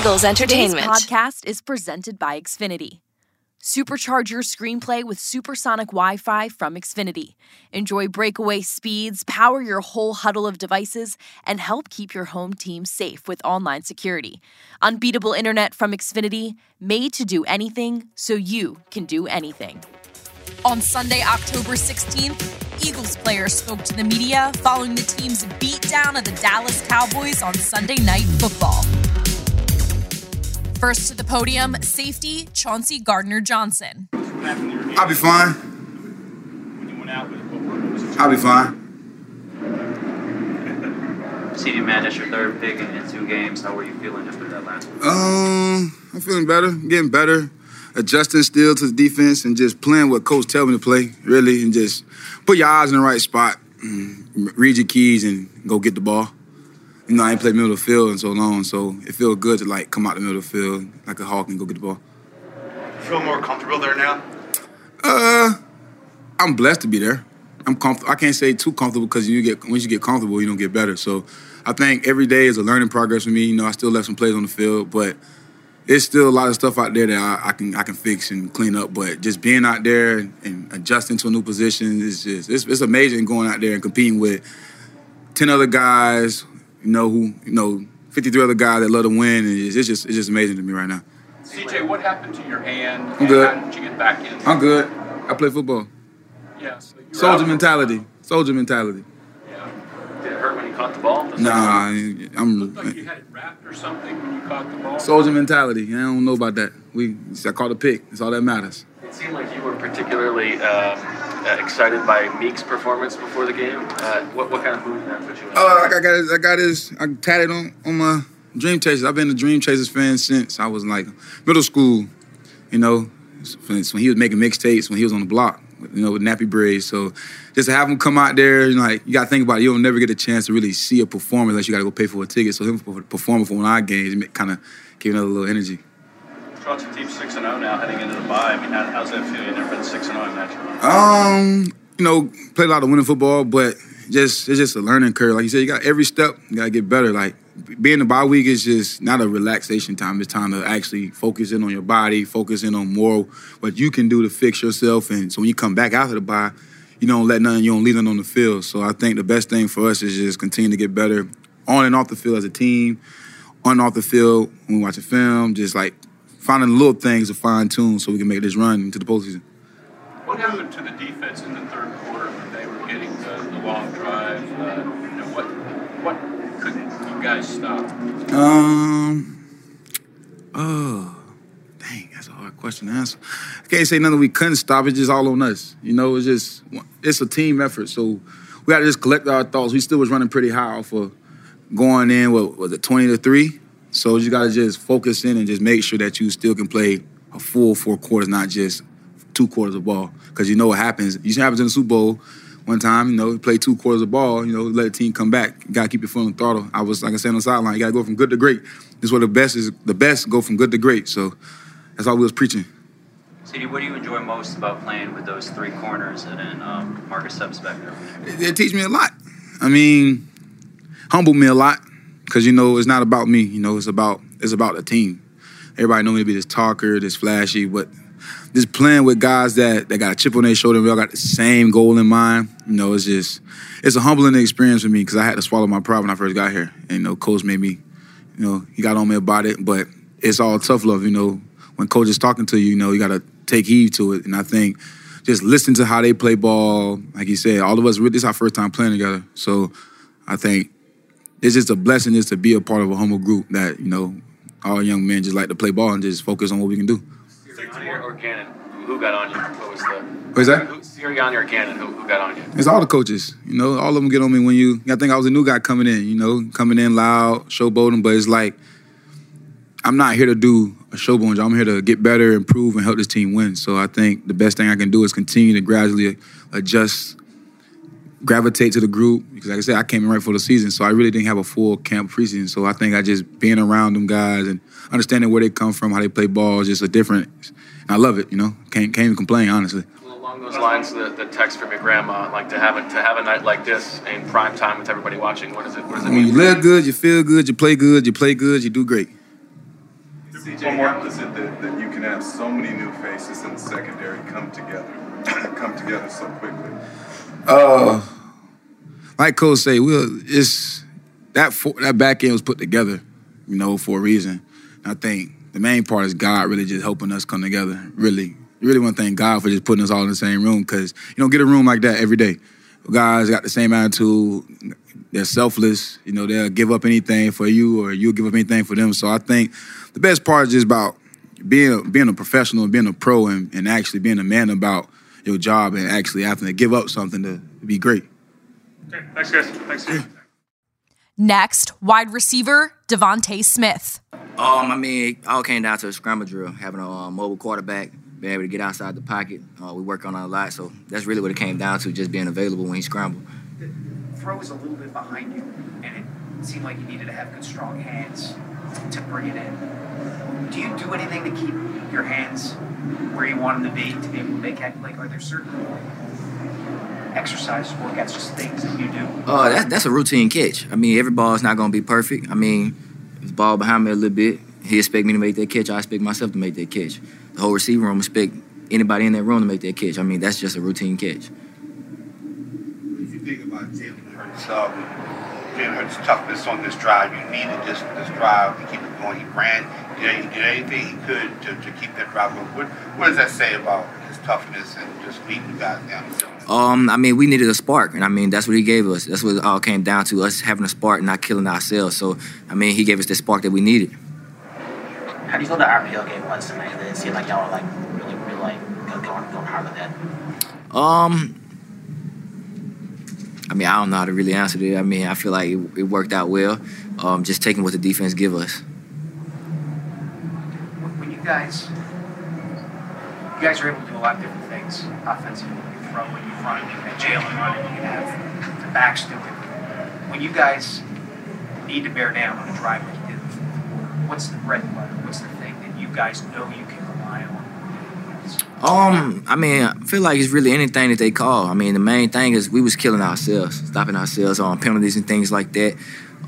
Eagles Entertainment. Today's podcast is presented by Xfinity. Supercharge your screenplay with supersonic Wi Fi from Xfinity. Enjoy breakaway speeds, power your whole huddle of devices, and help keep your home team safe with online security. Unbeatable internet from Xfinity, made to do anything so you can do anything. On Sunday, October 16th, Eagles players spoke to the media following the team's beatdown of the Dallas Cowboys on Sunday Night Football. First to the podium, safety Chauncey Gardner Johnson. I'll be fine. I'll be fine. CD man, that's your third pick in, in two games. How were you feeling after that last one? Um, I'm feeling better, getting better, adjusting still to the defense, and just playing what coach tell me to play, really, and just put your eyes in the right spot, read your keys, and go get the ball. You know, I ain't played middle of the field in so long, so it feels good to like come out the middle of the field like a hawk and go get the ball. Feel more comfortable there now? Uh, I'm blessed to be there. I'm comfortable. I can't say too comfortable because you get once you get comfortable, you don't get better. So I think every day is a learning progress for me. You know, I still left some plays on the field, but it's still a lot of stuff out there that I, I, can I can fix and clean up. But just being out there and adjusting to a new position is just it's, it's amazing going out there and competing with ten other guys. You know who you know fifty three other guys that love to win. And it's, it's just it's just amazing to me right now. CJ, what happened to your hand? I'm good. How did you get back in? I'm good. I play football. Yeah, so Soldier out- mentality. Soldier mentality. Yeah. Did it hurt when you caught the ball? Nah, Looked I'm like you had it wrapped or something when you caught the ball. soldier mentality. I don't know about that. We I caught a pick. That's all that matters. It seemed like you were particularly um, uh, excited by Meek's performance before the game. Uh, what, what kind of mood did that put you in? Oh, I got I got his. I tatted on on my Dream Chasers. I've been a Dream Chasers fan since I was like middle school. You know, since when he was making mixtapes, when he was on the block. You know, with nappy braids. So just to have him come out there, you know, like you got to think about it. You'll never get a chance to really see a performance unless you got to go pay for a ticket. So him performing for one of our games, kind of gave another little energy. Chauncey team's 6 0 now heading into the bye. I mean, how, how's that feel? You've never been 6 0 in match. Um, you know, played a lot of winning football, but just it's just a learning curve. Like you said, you got every step, you gotta get better. Like being the bye week is just not a relaxation time. It's time to actually focus in on your body, focus in on more what you can do to fix yourself. And so when you come back after the bye, you don't let nothing, you don't leave nothing on the field. So I think the best thing for us is just continue to get better on and off the field as a team, on and off the field when we watch a film, just like finding little things to fine tune so we can make this run into the postseason. What happened to the defense in the third quarter when they were getting the, the long drive? Uh, you know, what what couldn't you guys stop? Um. Oh, dang, that's a hard question to answer. I can't say nothing we couldn't stop. It's just all on us. You know, it's just it's a team effort. So we got to just collect our thoughts. We still was running pretty high off of going in. What was it, twenty to three? So you got to just focus in and just make sure that you still can play a full four quarters, not just two quarters of ball. Because you know what happens. You see what happens in the Super Bowl one time. You know, play two quarters of ball. You know, let the team come back. You got to keep your foot on the throttle. I was like I said on the sideline. You got to go from good to great. This is where the best is. The best go from good to great. So that's all we was preaching. CD, what do you enjoy most about playing with those three corners and then um, Marcus Epps back there? It, it teach me a lot. I mean, humble me a lot because you know it's not about me. You know, it's about it's about the team. Everybody know me to be this talker, this flashy, but just playing with guys that that got a chip on their shoulder, we all got the same goal in mind. You know, it's just it's a humbling experience for me because I had to swallow my pride when I first got here. And you know, coach made me, you know, he got on me about it, but it's all tough love. You know, when coach is talking to you, you know, you got to take heed to it. And I think just listen to how they play ball. Like you said, all of us, this is our first time playing together. So I think it's just a blessing just to be a part of a humble group that, you know, all young men just like to play ball and just focus on what we can do. Sirianni or Gannon? Who got on you? What was the? What is that? Who, Sirianni or Gannon? Who, who got on you? It's all the coaches. You know, all of them get on me when you. I think I was a new guy coming in. You know, coming in loud, showboating, but it's like I'm not here to do a showboating job. I'm here to get better, improve, and help this team win. So I think the best thing I can do is continue to gradually adjust, gravitate to the group. Because like I said, I came in right for the season, so I really didn't have a full camp preseason. So I think I just being around them guys and understanding where they come from, how they play ball, is just a different. And I love it. You know, can't can't even complain honestly. Well, along those lines, the, the text from your grandma, like to have it, to have a night like this in prime time with everybody watching. What is it? What does it When mean? you for live good, you feel good, you play good, you play good, you do great. Well, how is it that, that you can have so many new faces in the secondary come together, come together so quickly? Uh, like Cole say, we'll it's that for, that back end was put together, you know, for a reason. I think the main part is God really just helping us come together. Really, you really want to thank God for just putting us all in the same room because you don't get a room like that every day. Guys got the same attitude. They're selfless. You know, they'll give up anything for you, or you'll give up anything for them. So I think the best part is just about being being a professional being a pro and, and actually being a man about your job and actually having to give up something to be great. Okay, thanks, guys. Thanks. Next, wide receiver DeVonta Smith. Um, I mean, it all came down to a scramble drill, having a uh, mobile quarterback, being able to get outside the pocket. Uh, we work on that a lot, so that's really what it came down to, just being available when he scrambled. The throw was a little bit behind you, and it seemed like you needed to have good, strong hands to bring it in. Do you do anything to keep your hands where you want them to be to be able to make it? Like, are there certain exercises, workouts, just things that you do? Uh, that, that's a routine catch. I mean, every ball is not going to be perfect. I mean, if the ball behind me a little bit, he expect me to make that catch. I expect myself to make that catch. The whole receiver room expect anybody in that room to make that catch. I mean, that's just a routine catch. If you think about Jalen Hurts, um, Jalen Hurts' toughness on this drive, you needed this this drive to keep it going. He ran, did, he did anything he could to, to keep that drive going. What, what does that say about his toughness and just beating you guys down the field? Um, I mean, we needed a spark, and I mean that's what he gave us. That's what it all came down to us having a spark, and not killing ourselves. So, I mean, he gave us the spark that we needed. How do you feel the RPO game was tonight? Did It seemed like y'all were like really, really like going, going hard with that. Um, I mean, I don't know how to really answer that. I mean, I feel like it, it worked out well. Um, just taking what the defense give us. When you guys, you guys are able to do a lot of different things offensively. You throw when you run, you can Jalen running, you can have the backs do it. When you guys need to bear down on a drive like you did, what's the bread and butter? What's the thing that you guys know you? Um, I mean, I feel like it's really anything that they call. I mean, the main thing is we was killing ourselves, stopping ourselves on penalties and things like that.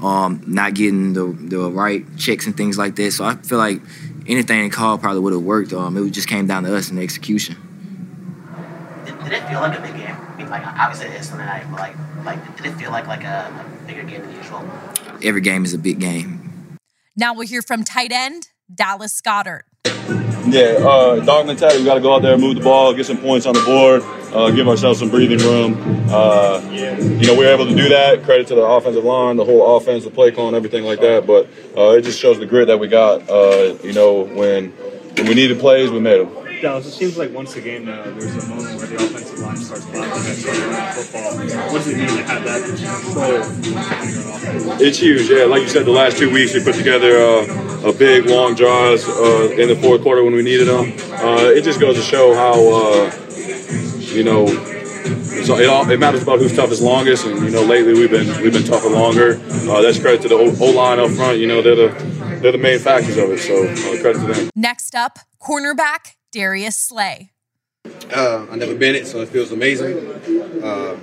Um, not getting the the right checks and things like that. So I feel like anything they called probably would have worked. Um, it just came down to us and the execution. Did, did it feel like a big game? I mean, like obviously it is tonight, but like, like did it feel like like a, a bigger game than usual? Every game is a big game. Now we'll hear from tight end Dallas Goedert. Yeah, uh, dog mentality. We got to go out there, move the ball, get some points on the board, uh, give ourselves some breathing room. Uh, you know, we were able to do that. Credit to the offensive line, the whole offense, the play call, and everything like that. But uh, it just shows the grit that we got. Uh, you know, when when we needed plays, we made them. Dallas, it seems like once again uh, there's a moment where the offensive line starts blocking and starts running football. What does it mean to have that control? It's huge, yeah. Like you said, the last two weeks we put together uh, a big long drives uh, in the fourth quarter when we needed them. Uh, it just goes to show how uh, you know so it, all, it matters about who's toughest longest, and you know lately we've been we've been tougher longer. Uh, that's credit to the O line up front. You know they're the they're the main factors of it. So uh, credit to them. Next up, cornerback Darius Slay. Uh, I've never been it, so it feels amazing. Uh,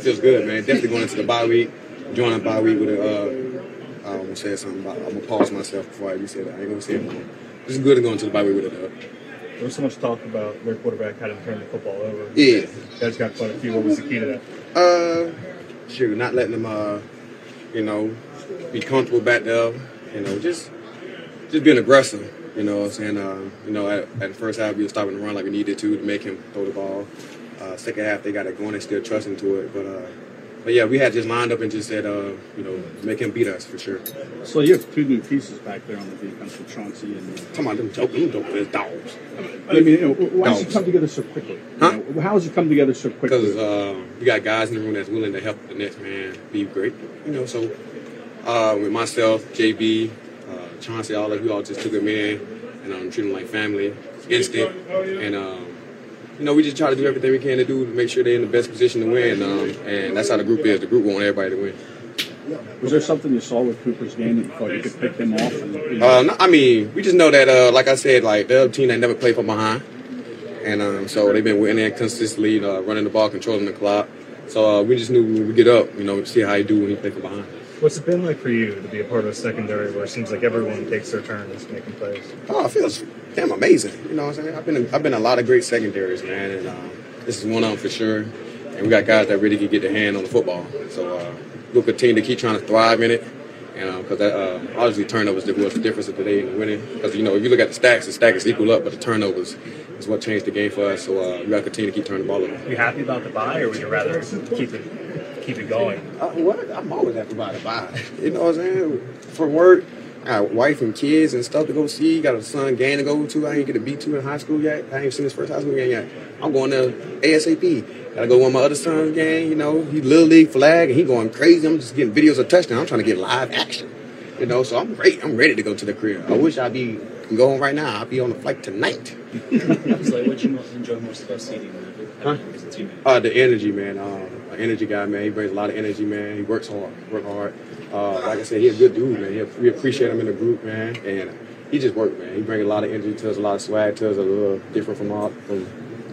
feels good, man. Definitely going into the bye week, joining the bye week with a. Uh, I'm gonna say something about. I'm gonna pause myself before I even say that. I ain't gonna say it. More. It's good to go into the bye week with a. Uh, there was so much talk about their quarterback had to turn the football over. Yeah. that's got quite a few. What was the key to that? Uh, sure, not letting them, uh, you know, be comfortable back there. You know, just just being aggressive. You know what I'm saying? Uh, you know, at, at, the first half, we were stopping the run like we needed to to make him throw the ball. Uh, second half, they got it going and still trusting to it. But, uh, but yeah, we had just lined up and just said, uh, you know, make him beat us for sure. So you have two new pieces back there on the defense with Chauncey and. Come on, them dope, them dope as dogs. I mean, you know, why does it come together so quickly? Huh? You know, how does it come together so quickly? Because uh, we got guys in the room that's willing to help the next man be great. You know, so uh, with myself, JB, Chauncey, all of we all just took him in and um, treat them like family, instant. And, um, you know, we just try to do everything we can to do to make sure they're in the best position to win. Um, and that's how the group is. The group want everybody to win. Was there something you saw with Cooper's game that you thought you could pick them off? And, you know? uh, no, I mean, we just know that, uh, like I said, like they're a team that never played from behind. And um, so they've been winning consistently, uh, running the ball, controlling the clock. So uh, we just knew when we get up, you know, see how he do when he play from behind. What's it been like for you to be a part of a secondary where it seems like everyone takes their turns making plays? Oh, it feels damn amazing. You know what I'm saying? I've been in, I've been in a lot of great secondaries, man, and um, this is one of them for sure. And we got guys that really can get their hand on the football. So uh, we'll continue to keep trying to thrive in it. And because that uh, obviously turnovers was the difference of today in the winning. Because you know if you look at the stacks, the stacks equal up, but the turnovers is what changed the game for us. So uh, we got to continue to keep turning the ball over. You happy about the bye, or would you rather keep it keep it going? Uh, what? I'm always happy about the bye. You know what I'm saying? For work, I got wife and kids and stuff to go see. Got a son game to go to. I ain't get a B2 in high school yet. I ain't seen his first high school game yet. I'm going to ASAP. Gotta go one my other son's game. You know, he little league flag and he going crazy. I'm just getting videos of touchdown. I'm trying to get live action. You know, so I'm ready. I'm ready to go to the crib. I wish I'd be going right now. I'll be on the flight tonight. I was like, what you enjoy most about CD? Huh? Uh, the energy, man. Um, an energy guy, man. He brings a lot of energy, man. He works hard, work hard. Uh, like I said, he's a good dude, man. He, we appreciate him in the group, man. And he just works, man. He brings a lot of energy to us, a lot of swag to us, a little different from all, from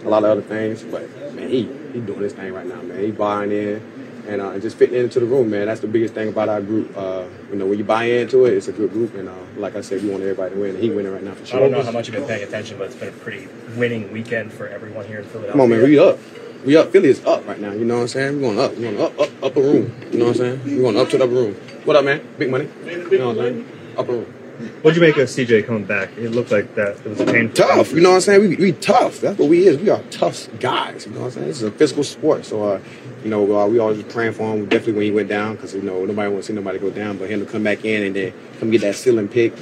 a lot of other things. But man, he he doing his thing right now, man. He buying in and uh, just fitting into the room, man. That's the biggest thing about our group. Uh, you know, when you buy into it, it's a good group, and uh, like I said, we want everybody to win. And he winning right now for sure. I don't know how much you've been paying attention, but it's been a pretty winning weekend for everyone here in Philadelphia. Come on, man. We up. We up. Philly is up right now. You know what I'm saying? We're going up. We're going up, up, upper room. You know what I'm saying? We're going up to the upper room. What up, man? Big money. You know what I'm saying? Upper room. What'd you make of CJ coming back? It looked like that it was a painful. Tough, you know what I'm saying? We, we tough. That's what we is. We are tough guys. You know what I'm saying? This is a physical sport. So, uh, you know, uh, we just praying for him. Definitely when he went down, because you know nobody wants to see nobody go down, but him to come back in and then come get that ceiling pick.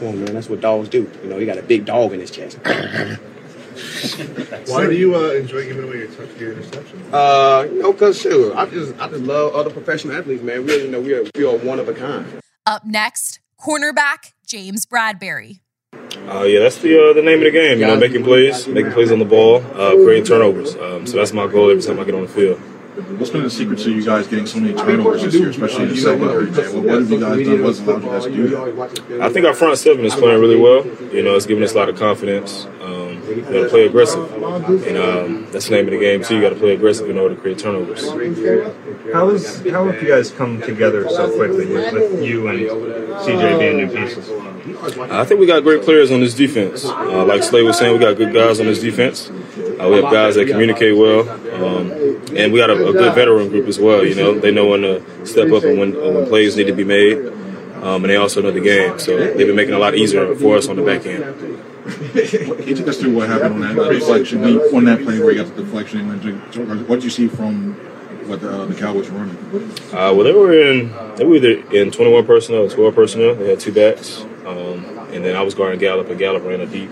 Come on, man. That's what dogs do. You know, he got a big dog in his chest. Why do you uh, enjoy giving away your touch your interception? Uh, you know, cause sure, I just I just love other professional athletes, man. We, you know, we are we are one of a kind. Up next, cornerback James Bradberry. Uh, yeah, that's the uh, the name of the game. You know, making plays, making plays on the ball, uh, creating turnovers. Um, so that's my goal every time I get on the field. What's been the secret to you guys getting so many turnovers this year, especially in the secondary? Man? What, what have you guys done? What's allowed you guys to do that? I think our front seven is playing really well. You know, it's giving us a lot of confidence. Um, you got to play aggressive, and um, that's the name of the game too. You got to play aggressive in order to create turnovers. How is how have you guys come together so quickly with, with you and CJ being new pieces? I think we got great players on this defense. Uh, like Slay was saying, we got good guys on this defense. Uh, we have guys that communicate well, um, and we got a, a, good veteran group as well. You know, they know when to step up and when, uh, when plays need to be made, um, and they also know the game. So they've been making it a lot easier for us on the back end. Can took us through what happened on that deflection, on that play where you got the deflection? What did you see from what the, uh, the Cowboys were running? Uh, well, they were in they were either in 21 personnel or 12 personnel. They had two backs, um, and then I was guarding Gallup, and Gallup ran a deep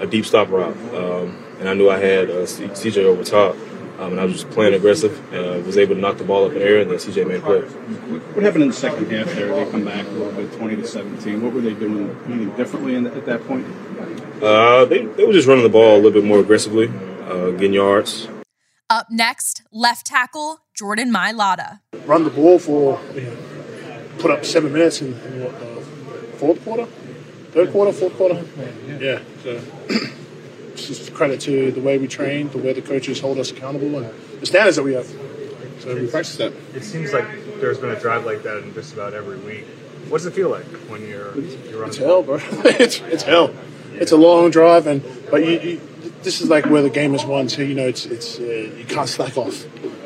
a deep stop route, um, and I knew I had uh, CJ over top. Um, and I was just playing aggressive and uh, was able to knock the ball up in the air, and then CJ made a play. What happened in the second half there? They come back a little bit, 20 to 17. What were they doing anything differently the, at that point? Uh, they, they were just running the ball a little bit more aggressively, uh, getting yards. Up next, left tackle Jordan Mailata. Run the ball for, you know, put up seven minutes in, in what, uh, fourth quarter? Third quarter, fourth quarter? Yeah. So it's just credit to the way we train, the way the coaches hold us accountable, and the standards that we have. So we practice that. It seems like there's been a drive like that in just about every week. What does it feel like when you're you're on? It's hell, bro. it's it's hell. It's a long drive, and but you, you, this is like where the game is won. So you know, it's it's uh, you can't slack off.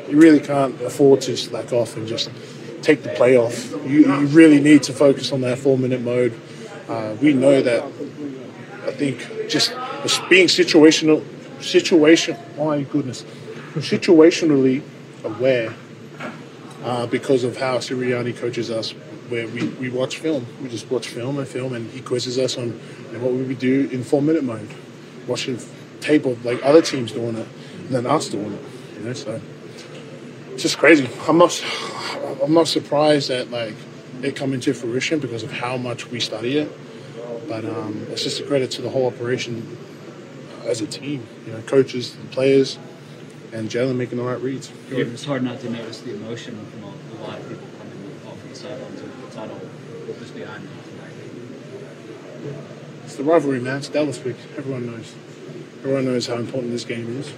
You really can't afford to slack off and just take the play off. You, you really need to focus on that four minute mode. Uh, we know that. Think just being situational, situation. Oh my goodness, situationally aware uh, because of how Sirianni coaches us. Where we, we watch film, we just watch film and film, and he quizzes us on and what we would do in four minute mode, watching tape of like other teams doing it, and then us doing it. You know, so it's just crazy. I'm not I'm not surprised that like it come into fruition because of how much we study it. But um, it's just a credit to the whole operation as a team. You know, coaches, the players, and Jalen making the right reads. It's hard not to notice the emotion from a lot of people coming off the sideline to the tunnel. What was behind that tonight? It's the rivalry, man. It's Dallas week. Everyone knows. Everyone knows how important this game is.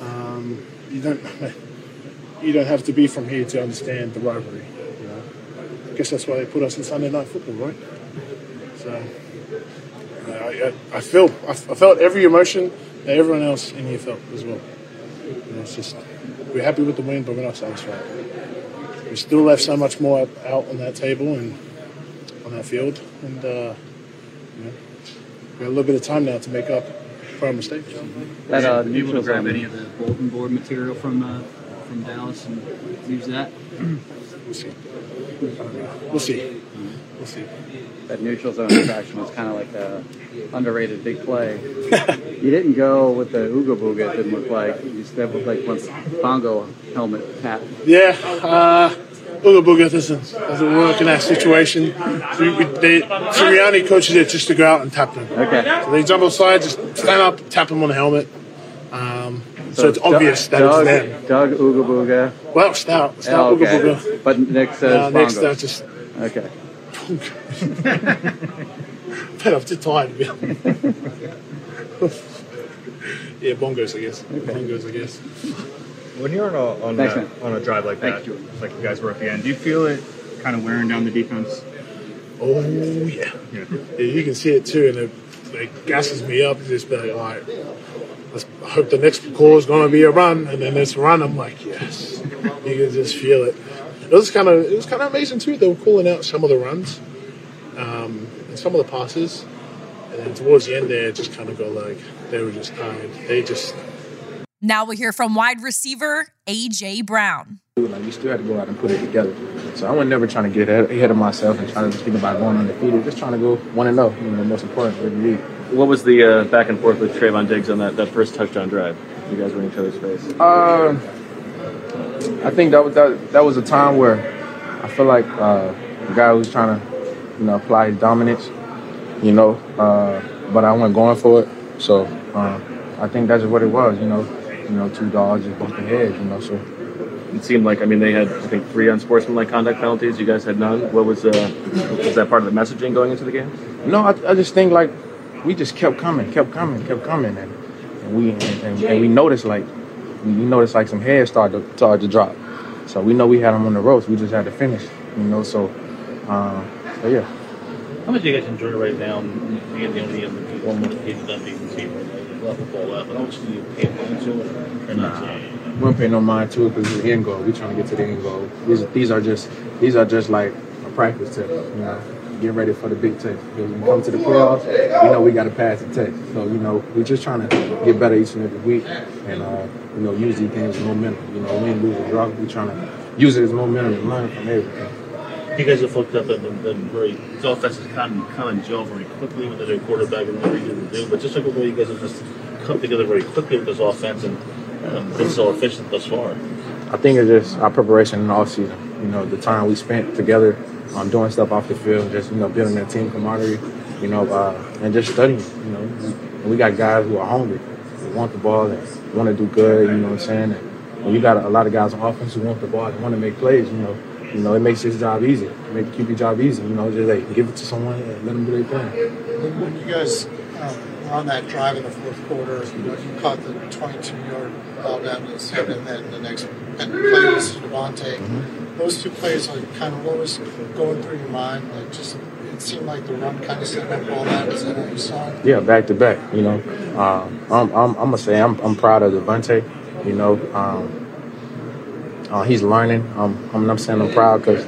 Um, you don't. You don't have to be from here to understand the rivalry. You know, I guess that's why they put us in Sunday night football, right? So uh, I, I, I feel I, I felt every emotion that everyone else in here felt as well. You know, it's just we're happy with the win, but we're not satisfied. We still left so much more out on that table and on that field, and uh, you know, we have a little bit of time now to make up for our mistakes. That, uh, able to grab any of the bulletin board material from uh, from Dallas and use that? We'll see. We'll see. We'll see. That neutral zone infraction was kind of like a underrated big play. you didn't go with the Ooga Booga, it didn't look like. You stepped with like once Bongo helmet tap. Yeah, uh, Ooga Booga doesn't, doesn't work in that situation. We, we, they, Sirianni coaches it just to go out and tap them. Okay. So they jump outside, just stand up, tap them on the helmet. Um, so, it's Doug- obvious that Doug, it's them. Doug Ooga Booga. Well, Stout. Stout Oh, Ooga. Booga. But Nick says Uh, Bongo. next, uh, just Okay. but I'm too tired to be Yeah, bongos, I guess. Bongos, I guess. When you're on a on, Thanks, a, on a drive like Thank that, like you guys were at the end, do you feel it kind of wearing down the defense? Oh yeah. Yeah. Yeah, you can see it too, and it like gasses me up. It's just be like, all right, let's I hope the next call is going to be a run, and then it's a run. I'm like, yes, you can just feel it. It was kind of it was kind of amazing too. They were calling out some of the runs, um, and some of the passes, and then towards the end there, it just kind of go like they were just tired. They just Now we'll hear from wide receiver A.J. Brown. Like we still had to go out and put it together. So I was never trying to get ahead ahead of myself and trying to just think about going undefeated. Just trying to go one and zero. You know, most important for the league. What was the uh, back and forth with Trevon Diggs on that, that first touchdown drive? You guys were in each other's face. Uh, I think that was that, that was a time where I feel like uh, the guy was trying to, you know, apply his dominance. You know, uh, but I wasn't going for it. So uh, I think that's what it was. You know, you know, two dogs just bumping heads. You know, so It seemed like I mean they had I think three unsportsmanlike conduct penalties. You guys had none. What was uh, was that part of the messaging going into the game? No, I, I just think like we just kept coming, kept coming, kept coming, and, and we and, and, and we noticed like we noticed like some heads started to, started to drop. So we know we had them on the ropes. We just had to finish, you know. So, um, so yeah. How much do you guys enjoy right now being the only one more team that beating team? You love the ball out, but how much do you pay attention to it or not? We don't pay no mind to it because it's the end goal. We're trying to get to the end goal. These these are just these are just like a practice tip, you know. Getting ready for the big test. When we come to the playoffs, we know we got to pass the test. So you know we're just trying to get better each and every week, and uh, you know use these games as momentum. You know, win, lose, or draw. We're trying to use it as momentum and learn from everything. You guys have hooked up and been, been very. These offenses kind of kind of gel very quickly with their quarterback and what you do. But just like the way you guys have just come together very quickly with this offense and um, been so efficient thus far. I think it's just our preparation in the off season. You know, the time we spent together um, doing stuff off the field, just you know, building that team camaraderie. You know, uh, and just studying. You know, and we got guys who are hungry, who want the ball and want to do good. You know what I'm saying? And when you got a, lot of guys on offense who want the ball and want to make plays. You know, you know, it makes his job easy. It makes keep your job easy. You know, just like give it to someone and let them do their thing. When, you guys um, were on that drive in the fourth quarter, you know, you caught the 22-yard ball down the seven, and then the next and play was DeVonta. Mm-hmm. Those two plays, like, kind of what was going through your mind? Like, just it seemed like the run kind of set up all out. Is that how you saw? Yeah, back to back. You know, um, I'm, I'm, I'm gonna say I'm, I'm proud of DeVonta. You know, um, uh, he's learning. Um, I'm, I'm saying I'm proud because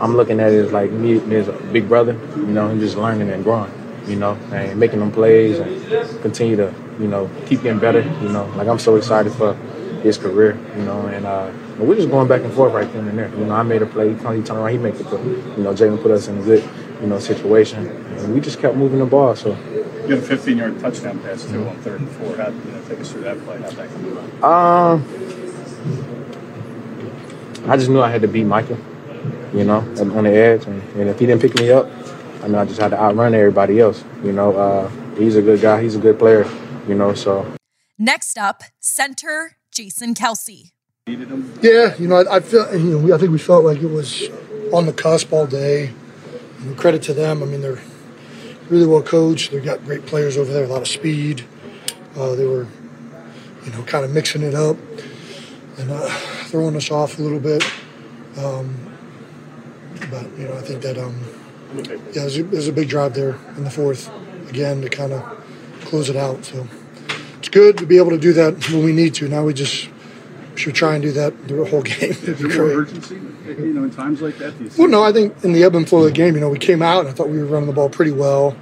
I'm looking at it as like me, me as a big brother. You know, he's just learning and growing. You know, and making them plays and continue to, you know, keep getting better. You know, like I'm so excited for his career. You know, and uh, but we're just going back and forth right then and there. You know, I made a play. He turned around, he made the play. You know, Jalen put us in a good, you know, situation, and we just kept moving the ball. So. You had a 15 yard touchdown pass too on third and four. How, did you know, take us through that play. How'd that come about? Um, I just knew I had to beat Michael, you know, on the edge, and, and if he didn't pick me up, I mean, I just had to outrun everybody else. You know, uh, he's a good guy. He's a good player. You know, so Next up, center Jason Kelce. Yeah, you know, I, I feel, you know, I think we felt like it was on the cusp all day. You credit to them. I mean, they're really well coached. They've got great players over there, a lot of speed. Uh, they were, you know, kind of mixing it up and uh, throwing us off a little bit. Um, but you know, I think that um, yeah, a, there's a big drive there in the fourth again to kind of close it out. So it's good to be able to do that when we need to. Now we just should try and do that the whole game. Is there more urgency, you know, in times like that? Do you Well, no, I think in the ebb and flow of the game, you know, we came out and I thought we were running the ball pretty well.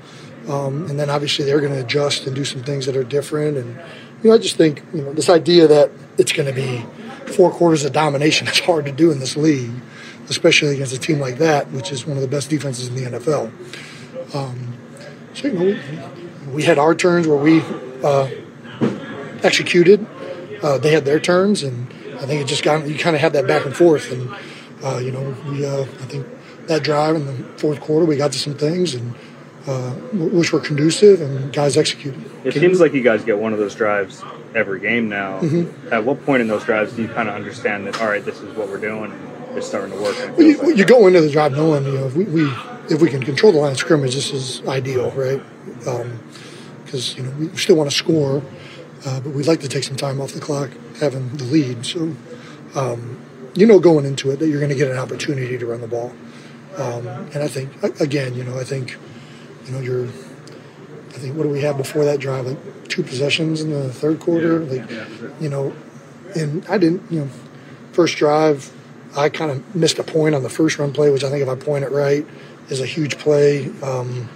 Um, and then obviously they're going to adjust and do some things that are different. And, you know, I just think, you know, this idea that it's going to be four quarters of domination is hard to do in this league, especially against a team like that, which is one of the best defenses in the NFL. Um, so, you know, we, we had our turns where we uh, executed. Uh, they had their turns, and I think it just got you kind of had that back and forth. And uh, you know, we uh, I think that drive in the fourth quarter, we got to some things and uh, which were conducive, and guys executed. It seems like you guys get one of those drives every game now. Mhm. At what point in those drives do you kind of understand that? All right, this is what we're doing. It's starting to work. Well, you, like you go into the drive knowing you know if we, we if we can control the line of scrimmage, this is ideal, right? Because you know we still want to score, uh, but we'd like to take some time off the clock, having the lead. So um, you know going into it that you're going to get an opportunity to run the ball. Um, and I think again, you know, I think you know you're. I think what do we have before that drive? Like two possessions in the third quarter. like you know, and I didn't. You know, first drive, I kind of missed a point on the first run play, which I think if I point it right is a huge play. Um,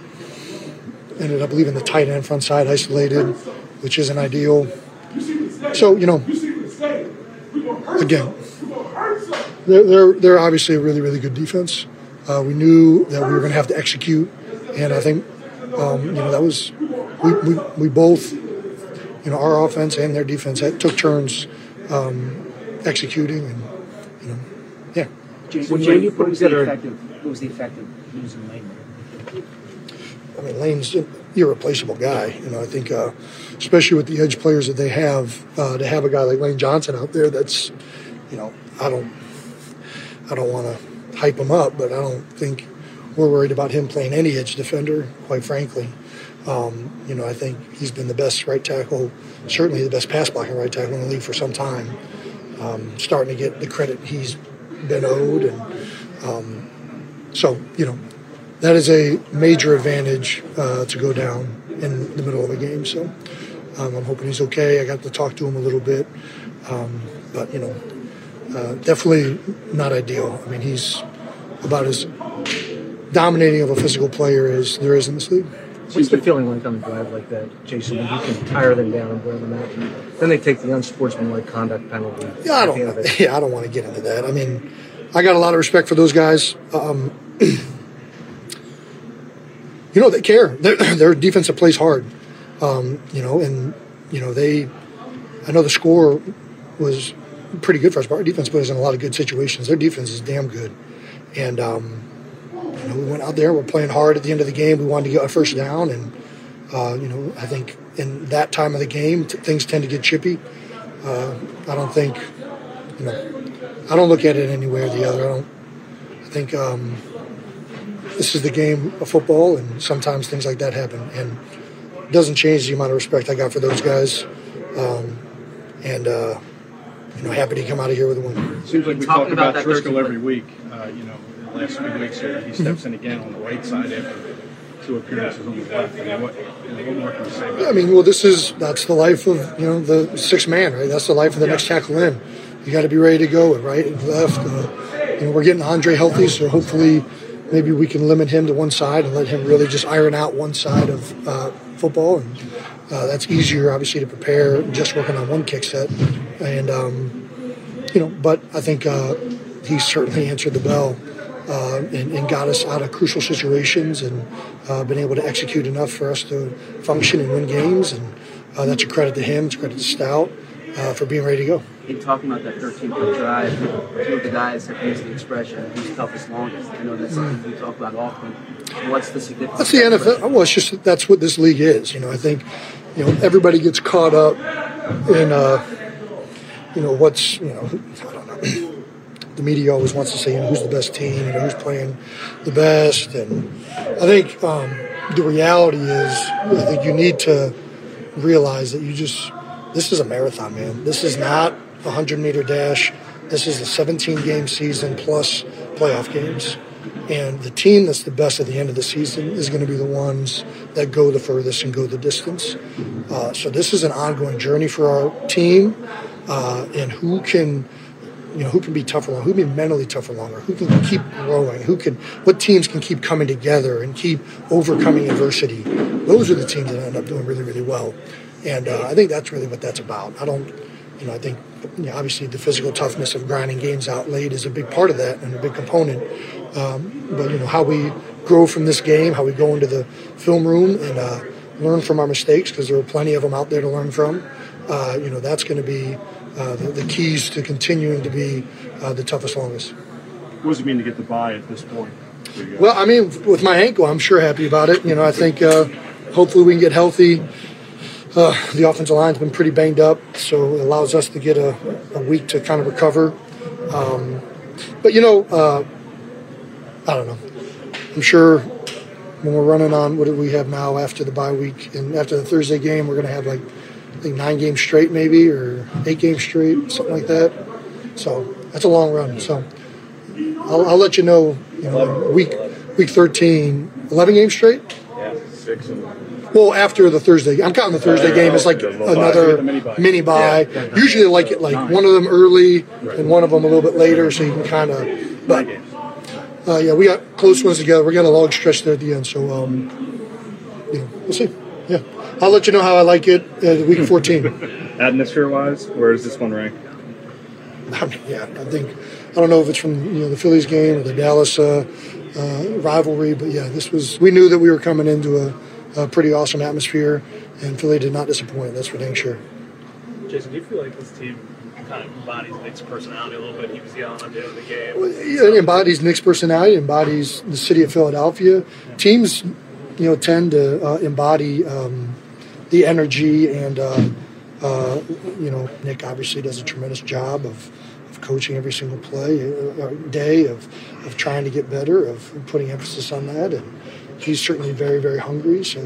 ended up leaving the tight end front side isolated, which isn't ideal. So you know, again, they're they're, they're obviously a really really good defense. Uh, we knew that we were going to have to execute, and I think um, you know that was we, we, we both you know our offense and their defense had, took turns um, executing, and you know, yeah. When you put together, effective, what was the effect of losing Lane? I mean, Lane's an irreplaceable guy. You know, I think, uh, especially with the edge players that they have, uh, to have a guy like Lane Johnson out there, that's, you know, I don't, I don't want to hype him up, but I don't think we're worried about him playing any edge defender. Quite frankly, um, you know, I think he's been the best right tackle, certainly the best pass blocking right tackle in the league for some time. Um, starting to get the credit he's been owed, and um, so you know that is a major advantage uh, to go down in the middle of a game. So um, I'm hoping he's okay. I got to talk to him a little bit, um, but you know, uh, definitely not ideal. I mean, he's about as dominating of a physical player as there is in this league. What's the feeling like on a drive like that, Jason, when you can tire them down and wear them out? And then they take the unsportsmanlike conduct penalty. Yeah, I at the end of don't. Yeah, I don't want to get into that. I mean, I got a lot of respect for those guys. Um, you know, they care. Their, their defensive plays hard. Um, you know, and you know they. I know the score was pretty good for us, but our defense put us in a lot of good situations. Their defense is damn good, and um, you know we went out there. We're playing hard at the end of the game. We wanted to get a first down, and uh, you know I think in that time of the game t- things tend to get chippy. Uh, I don't think you know, I don't look at it any way or the other. I don't. I think um, this is the game of football, and sometimes things like that happen, and it doesn't change the amount of respect I got for those guys. Um, and uh, you know, happy to come out of here with a win. Seems like we Talking talk about about, that Driscoll 13 every week. Uh, you know, in the last few weeks here, he steps in again on the right side after two appearances on the left. I mean, what, what more can you say about Yeah, I mean, well, this is that's the life of you know the six man, right? That's the life of the next tackle in. You got to be ready to go right and left. Uh, you know, we're getting Andre healthy, so hopefully, maybe we can limit him to one side and let him really just iron out one side of uh, football, and uh, that's easier, obviously, to prepare just working on one kick set. And um, you know, but I think uh, he certainly answered the bell. Uh, and, and got us out of crucial situations and uh, been able to execute enough for us to function and win games. And uh, that's a credit to him. It's a credit to Stout uh, for being ready to go. In talking about that 13 point drive, two of the guys have used the expression, who's toughest longest. I know that's something we talk about often. What's the significance? That's the that NFL. Well, it's just that's what this league is. You know, I think you know everybody gets caught up in uh, you know what's you know I don't know. The media always wants to say you know, who's the best team, you know, who's playing the best, and I think um, the reality is I think you need to realize that you just this is a marathon, man. This is not a hundred meter dash. This is a 17 game season plus playoff games. And the team that's the best at the end of the season is going to be the ones that go the furthest and go the distance. Uh, so this is an ongoing journey for our team, uh, and who can, you know, who can be tougher longer, who can be mentally tougher longer, who can keep growing, who can, what teams can keep coming together and keep overcoming adversity. Those are the teams that end up doing really, really well. And uh, I think that's really what that's about. I don't, you know, I think you know, obviously the physical toughness of grinding games out late is a big part of that and a big component. Um, but you know how we grow from this game, how we go into the film room and uh, learn from our mistakes because there are plenty of them out there to learn from. Uh, you know that's going to be uh, the, the, keys to continuing to be uh, the toughest, longest. What does it mean to get the bye at this point? Well, I mean, with my ankle, I'm sure happy about it. You know, I think uh, hopefully we can get healthy. Uh, the offensive line's been pretty banged up, so it allows us to get a, a week to kind of recover. Um, but you know, uh, I don't know. I'm sure when we're running on what do we have now after the bye week and after the Thursday game, we're going to have like I think nine games straight, maybe or eight games straight, something like that. So that's a long run. So I'll, I'll let you know. You know, week week 13, 11 games straight. Yeah, six. Well, after the Thursday, I'm counting the Thursday game as like another mini bye. Usually, I like it like one of them early and one of them a little bit later, so you can kind of. But uh, yeah, we got close ones together. We got a long stretch there at the end, so um, you know, we'll see. Yeah, I'll let you know how I like it uh, week 14. Atmosphere wise, where is this one rank? I mean, yeah, I think I don't know if it's from you know the Phillies game or the Dallas uh, uh, rivalry, but yeah, this was we knew that we were coming into a, a, pretty awesome atmosphere, and Philly did not disappoint. That's for dang sure. Jason, do you feel like this team kind of embodies Nick's personality a little bit? He was yelling at the end of the game. Well, yeah, it embodies Nick's personality. It embodies the city of Philadelphia. Yeah. Teams, you know, tend to uh, embody um, the energy and. Uh, uh, you know, Nick obviously does a tremendous job of, of coaching every single play, uh, day, of, of trying to get better, of putting emphasis on that. And he's certainly very, very hungry. So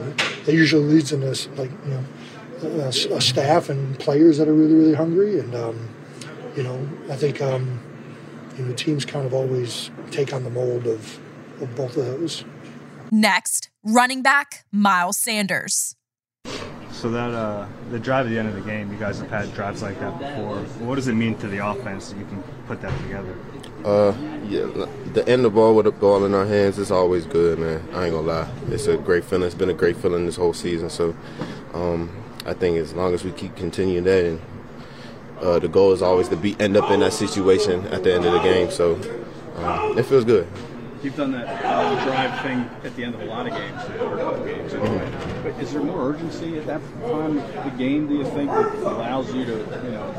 that usually leads in this, like, you know, a, a, staff and players that are really, really hungry. And, um, you know, I think, um, you know, teams kind of always take on the mold of, of both of those. Next, running back Miles Sanders. So that uh, the drive at the end of the game, you guys have had drives like that before. What does it mean to the offense that you can put that together? Uh, yeah, the end of the ball with the ball in our hands is always good, man. I ain't gonna lie, it's a great feeling. It's been a great feeling this whole season. So, um, I think as long as we keep continuing that, and uh, the goal is always to be end up in that situation at the end of the game. So, um, it feels good. You've done that uh, drive thing at the end of a lot of games, or a couple games anyway. Mm-hmm. But is there more urgency at that time of the game? Do you think that allows you to, you know,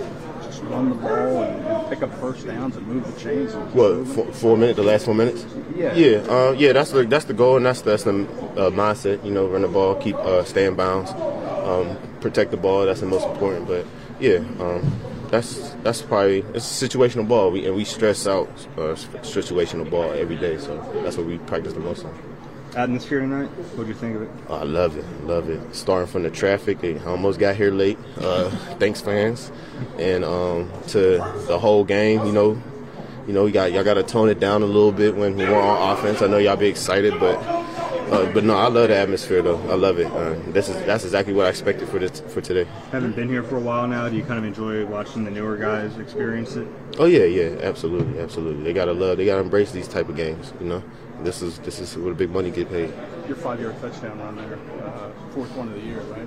run the ball and, and pick up first downs and move the chains? What four, four, minutes? The last four minutes? Yeah. Yeah. Uh, yeah. That's the that's the goal, and that's that's the uh, mindset. You know, run the ball, keep uh, stay in bounds, um, protect the ball. That's the most important. But yeah. Um, that's that's probably it's a situational ball, we, and we stress out uh, situational ball every day. So that's what we practice the most on. Atmosphere tonight. What do you think of it? Oh, I love it, love it. Starting from the traffic, I almost got here late. Uh, thanks, fans, and um, to the whole game. You know, you know, you got y'all got to tone it down a little bit when we're on offense. I know y'all be excited, but uh, but no, I love the atmosphere though. I love it. Uh, this is that's exactly what I expected for this for today. Haven't been here for a while now. Do you kind of enjoy watching the newer guys experience it? Oh yeah, yeah, absolutely, absolutely. They gotta love. They gotta embrace these type of games. You know, this is this is where the big money get paid. Your five-yard touchdown run there, uh, fourth one of the year, right?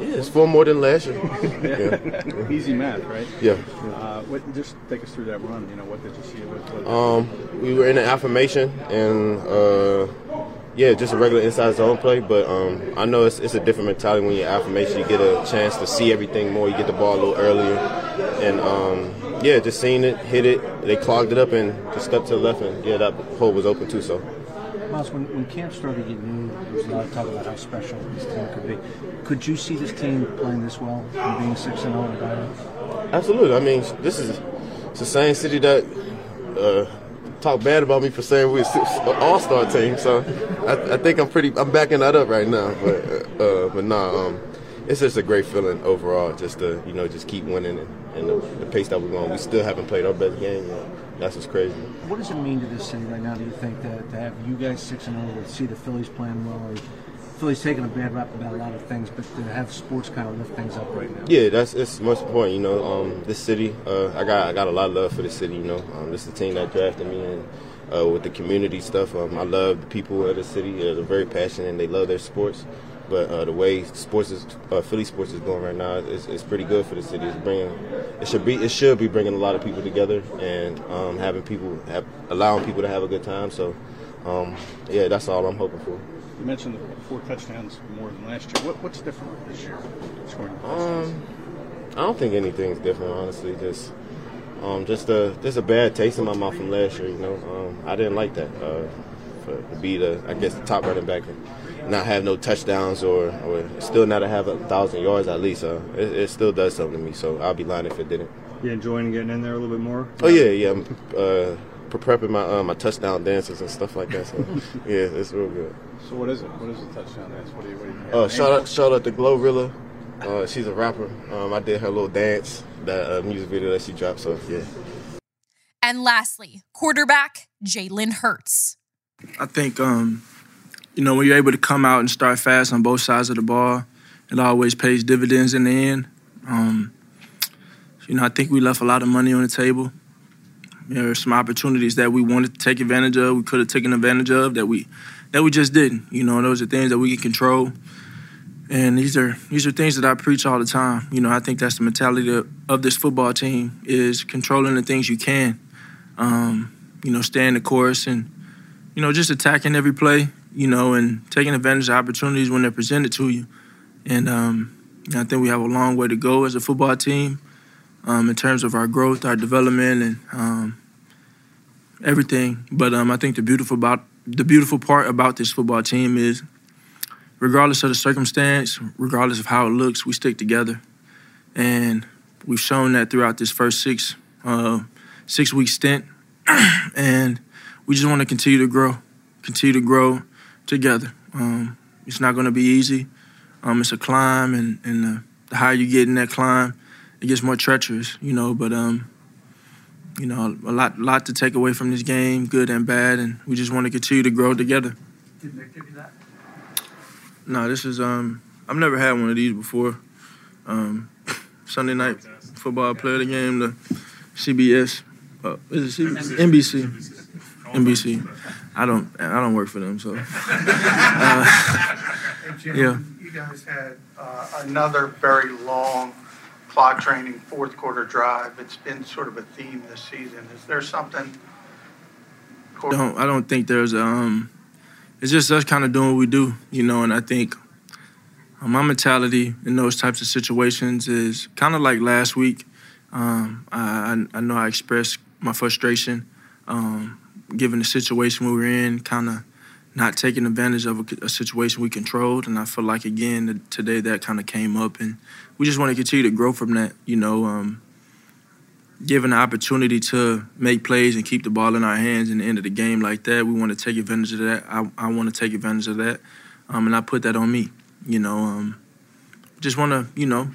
Yeah, it's four more than last year. yeah. Easy math, right? Yeah. Uh, what, just take us through that run. You know, what did you see? What, what um, we were in an affirmation and. Uh, yeah, just a regular inside zone play, but um, I know it's, it's a different mentality when you're affirmation. You get a chance to see everything more. You get the ball a little earlier, and um, yeah, just seeing it, hit it. They clogged it up and just stepped to the left, and yeah, that hole was open too. So. Miles, when, when camp started, getting knew there was a lot of talk about how special this team could be. Could you see this team playing this well and being six and zero in Absolutely. I mean, this is it's the same city that. Uh, talk bad about me for saying we're an all star team. So I, I, think I'm pretty. I'm backing that up right now. But uh, uh, but nah, um, it's just a great feeling overall. Just to you know just keep winning and, and the, the, pace that we're going. We still haven't played our best game yet. that's what's crazy. What does it mean to this city right now? Do you think that to have you guys six and zero, to see the Phillies playing well, or Phillies taking a bad rap about a lot of things, but to have sports kind of lift things up right now? Yeah, that's it's most important. You know, um, this city, uh, I got I got a lot of love for the city. You know, um, this is the team that drafted me, and uh, with the community stuff, um, I love the people of the city. Uh, they're very passionate and they love their sports. But uh, the way sports is uh, Philly sports is going right now, it's, it's pretty good for the city. It's bringing it should be it should be bringing a lot of people together and um, having people have, allowing people to have a good time. So um, yeah, that's all I'm hoping for. You mentioned the four touchdowns more than last year. What, what's different this year? Um, I don't think anything's different, honestly. Just, um, just a just a bad taste in my mouth from last year. You know, um, I didn't like that. Uh, for, to be the, I guess, the top running back and not have no touchdowns or, or still not to have a thousand yards at least. Uh, it, it still does something to me. So I'll be lying if it didn't. You enjoying getting in there a little bit more? Oh yeah, yeah. Uh, prepping my uh, my touchdown dances and stuff like that. So yeah, it's real good. So what is it? What is the touchdown dance? What do you? What do you have Uh, shout out, shout out to Glorilla. Uh, she's a rapper. Um, I did her little dance, that uh, music video that she dropped. So yeah. And lastly, quarterback Jalen Hurts. I think, um, you know, when you're able to come out and start fast on both sides of the ball, it always pays dividends in the end. Um, you know, I think we left a lot of money on the table. There are some opportunities that we wanted to take advantage of, we could have taken advantage of that we that we just didn't. You know, those are things that we can control. And these are these are things that I preach all the time. You know, I think that's the mentality of, this football team is controlling the things you can. Um, you know, staying the course and you know just attacking every play. You know, and taking advantage of opportunities when they're presented to you. And um, I think we have a long way to go as a football team um, in terms of our growth, our development, and um, everything. But um, I think the beautiful about the beautiful part about this football team is, regardless of the circumstance, regardless of how it looks, we stick together, and we've shown that throughout this first six uh, six week stint, and we just want to continue to grow, continue to grow together. Um, it's not going to be easy. Um, it's a climb, and, and the, the higher you get in that climb, it gets more treacherous, you know. But um, you know, a lot, lot to take away from this game, good and bad, and we just want to continue to grow together. Did Nick give you that? No, this is um, I've never had one of these before. Um, Sunday night football player of the game, the CBS, uh, is it CBS? NBC, NBC. I don't, I don't work for them, so. Uh, Jim, yeah. You guys had uh, another very long clock training fourth quarter drive. It's been sort of a theme this season. Is there something? don't I don't think there's um it's just us kind of doing what we do, you know, and I think my mentality in those types of situations is kind of like last week. Um, I, I know I expressed my frustration um, given the situation we were in, kind of not taking advantage of a, a situation we controlled, and I feel like again today that kind of came up, and we just want to continue to grow from that, you know. Um, given the opportunity to make plays and keep the ball in our hands in the end of the game like that, we want to take advantage of that. I, I want to take advantage of that, um, and I put that on me. You know, um, just want to, you know,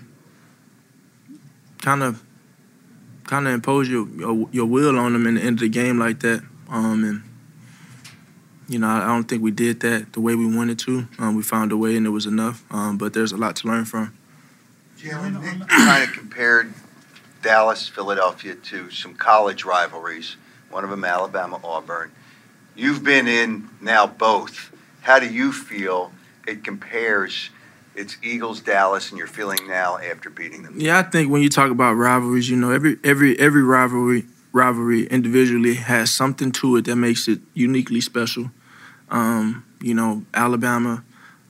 kind of, kind of impose your, your your will on them in the end of the game like that. Um, and you know, I, don't think we did that the way we wanted to. Um, we found a way, and it was enough. Um, but there's a lot to learn from. Jalen, Nick kind of compared Dallas, Philadelphia to some college rivalries, one of them Alabama, Auburn. You've been in now both. How do you feel it compares? It's Eagles, Dallas, and you're feeling now after beating them. Yeah, I think when you talk about rivalries, you know, every every every rivalry rivalry individually has something to it that makes it uniquely special. Um, you know, Alabama,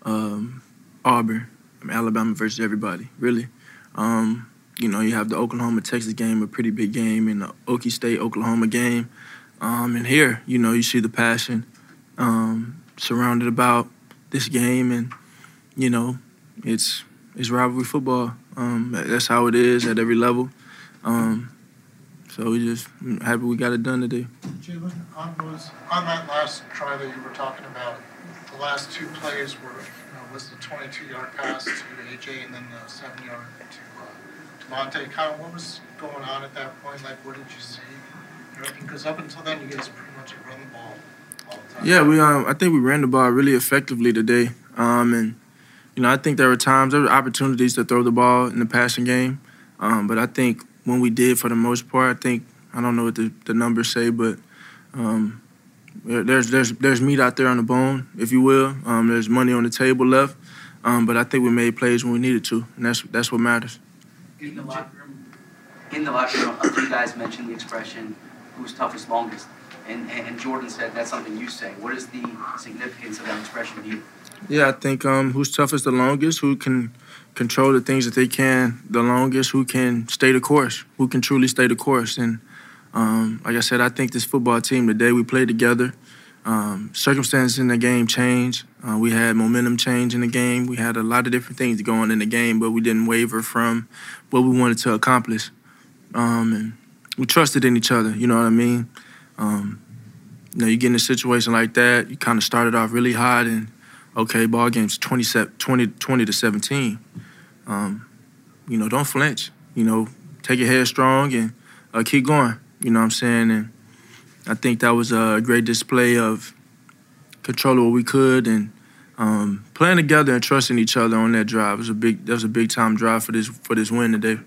um, Auburn, I mean, Alabama versus everybody, really. Um, you know, you have the Oklahoma Texas game, a pretty big game, and the Okie State Oklahoma game. Um, and here, you know, you see the passion um, surrounded about this game, and you know, it's it's rivalry football. Um, that's how it is at every level. Um, so we just happy we got it done today. Jalen, on those, on that last try that you were talking about, the last two plays were, you know, was the 22-yard pass to AJ and then the seven-yard to uh, DeVonta. Kind of what was going on at that point? Like, what did you see? Because up until then, you guys pretty much run the ball all the time. Yeah, we um, I think we ran the ball really effectively today. Um, and you know, I think there were times, there were opportunities to throw the ball in the passing game. Um, but I think when we did, for the most part, I think I don't know what the, the numbers say, but um, there's there's there's meat out there on the bone, if you will. Um, there's money on the table left. Um, but I think we made plays when we needed to, and that's that's what matters. In the locker room, in the locker room, a few guys mentioned the expression "who's toughest longest," and, and and Jordan said that's something you say. What is the significance of that expression to you? Yeah, I think um, who's toughest the longest, who can control the things that they can the longest, who can stay the course, who can truly stay the course. And um, like I said, I think this football team the day we played together. Um, circumstances in the game changed. Uh, we had momentum change in the game. We had a lot of different things going in the game, but we didn't waver from what we wanted to accomplish. Um, and we trusted in each other. You know what I mean? Um, you know, you get in a situation like that, you kind of started off really hot, and okay, ball game's 20, 20, 20 to 17. Um, you know, don't flinch. You know, take your head strong and uh, keep going. You know what I'm saying? And I think that was a great display of control of what we could and um, playing together and trusting each other on that drive. It was a big that was a big time drive for this for this win today.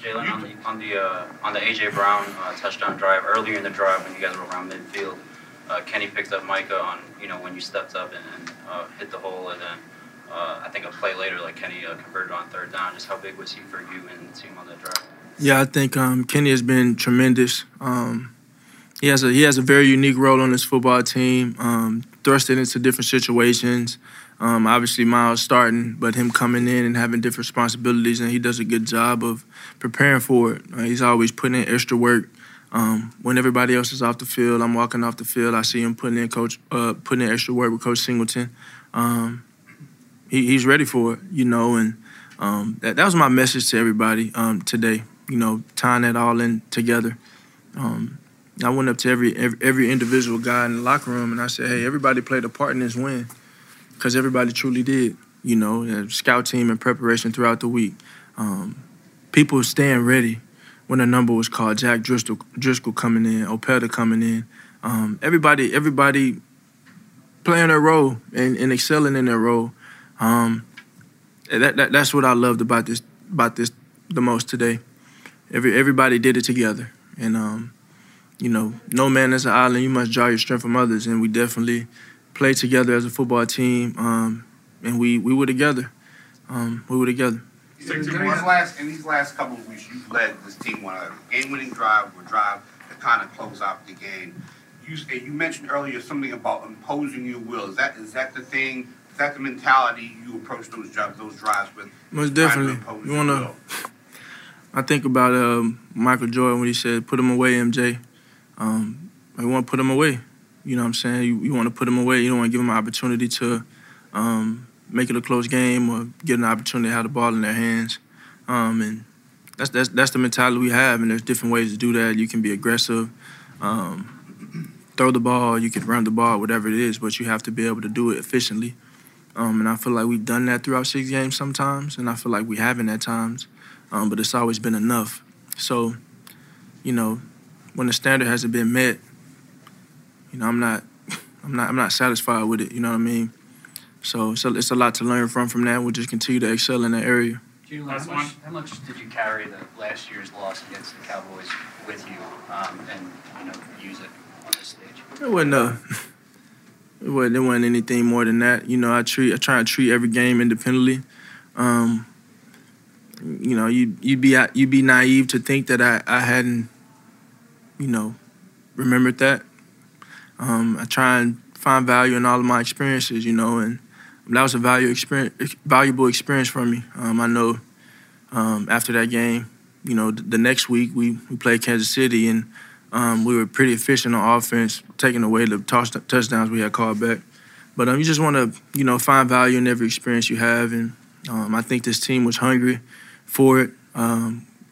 Jalen, on the on the uh, on the AJ Brown uh, touchdown drive earlier in the drive when you guys were around midfield, uh, Kenny picked up Micah on you know when you stepped up and, and uh, hit the hole, and then uh, I think a play later, like Kenny uh, converted on third down. Just how big was he for you and the team on that drive? Yeah, I think um, Kenny has been tremendous. Um, he has a he has a very unique role on this football team. Um, thrusted into different situations. Um, obviously, Miles starting, but him coming in and having different responsibilities, and he does a good job of preparing for it. Uh, he's always putting in extra work. Um, when everybody else is off the field, I'm walking off the field. I see him putting in coach uh, putting in extra work with Coach Singleton. Um, he, he's ready for it, you know, and um, that, that was my message to everybody um, today. You know, tying it all in together. Um, I went up to every, every every individual guy in the locker room and I said, "Hey, everybody played a part in this win, because everybody truly did." You know, scout team and preparation throughout the week. Um, people staying ready when a number was called. Jack Driscoll, Driscoll coming in, Opeta coming in. Um, everybody, everybody playing their role and, and excelling in their role. Um, that, that that's what I loved about this about this the most today. Every everybody did it together, and um, you know, no man is an island. You must draw your strength from others, and we definitely played together as a football team, um, and we we were together. Um, we were together. In these last in these last couple of weeks, you've led this team on a game-winning drive or drive to kind of close out the game. You you mentioned earlier something about imposing your will. Is that is that the thing? Is that the mentality you approach those drives those drives with? Most definitely. You want to. I think about um, Michael Jordan when he said, "Put him away, MJ." Um, I want to put him away. You know what I'm saying? You, you want to put him away. You don't want to give him an opportunity to um, make it a close game or get an opportunity to have the ball in their hands. Um, and that's, that's that's the mentality we have. And there's different ways to do that. You can be aggressive, um, throw the ball, you can run the ball, whatever it is. But you have to be able to do it efficiently. Um, and I feel like we've done that throughout six games sometimes, and I feel like we haven't at times. Um, but it's always been enough. So, you know, when the standard hasn't been met, you know, I'm not, I'm not, I'm not satisfied with it. You know what I mean? So it's a, it's a lot to learn from from that. We'll just continue to excel in that area. Jalen, how much, how much did you carry the last year's loss against the Cowboys with you, um, and you know, use it on this stage? It wasn't a, it wasn't, it wasn't anything more than that. You know, I treat, I try to treat every game independently. Um, you know, you you'd be you'd be naive to think that I, I hadn't you know, remembered that. Um, I try and find value in all of my experiences, you know, and that was a value experience, valuable experience for me. Um, I know um, after that game, you know, the next week we, we played Kansas City and um, we were pretty efficient on offense, taking away the touch, touchdowns we had called back. But um, you just want to, you know, find value in every experience you have, and um, I think this team was hungry for it,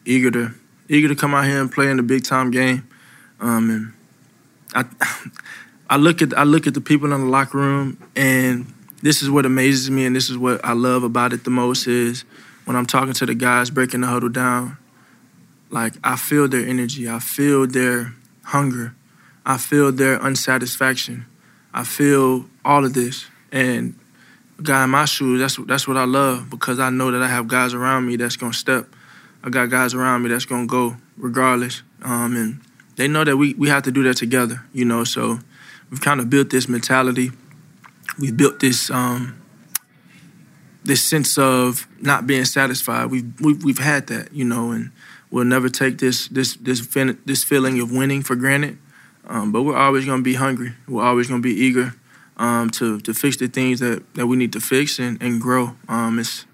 eager to eager to come out here and play in the big time game. Um, and I, I look at I look at the people in the locker room, and this is what amazes me, and this is what I love about it the most is when I'm talking to the guys breaking the huddle down. Like I feel their energy, I feel their hunger. I feel their unsatisfaction. I feel all of this. And guy in my shoes, that's that's what I love because I know that I have guys around me that's gonna step. I got guys around me that's gonna go regardless. Um, and they know that we, we have to do that together, you know. So we've kind of built this mentality. We've built this um, this sense of not being satisfied. We've, we've we've had that, you know, and we'll never take this this this fin- this feeling of winning for granted. Um, but we're always gonna be hungry. We're always gonna be eager um, to to fix the things that, that we need to fix and, and grow. Um, it's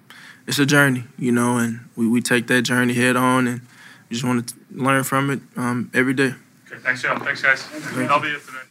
it's a journey, you know, and we, we take that journey head on and we just want to learn from it um, every day. Okay, thanks, Joe. Thanks, guys. That'll be it today.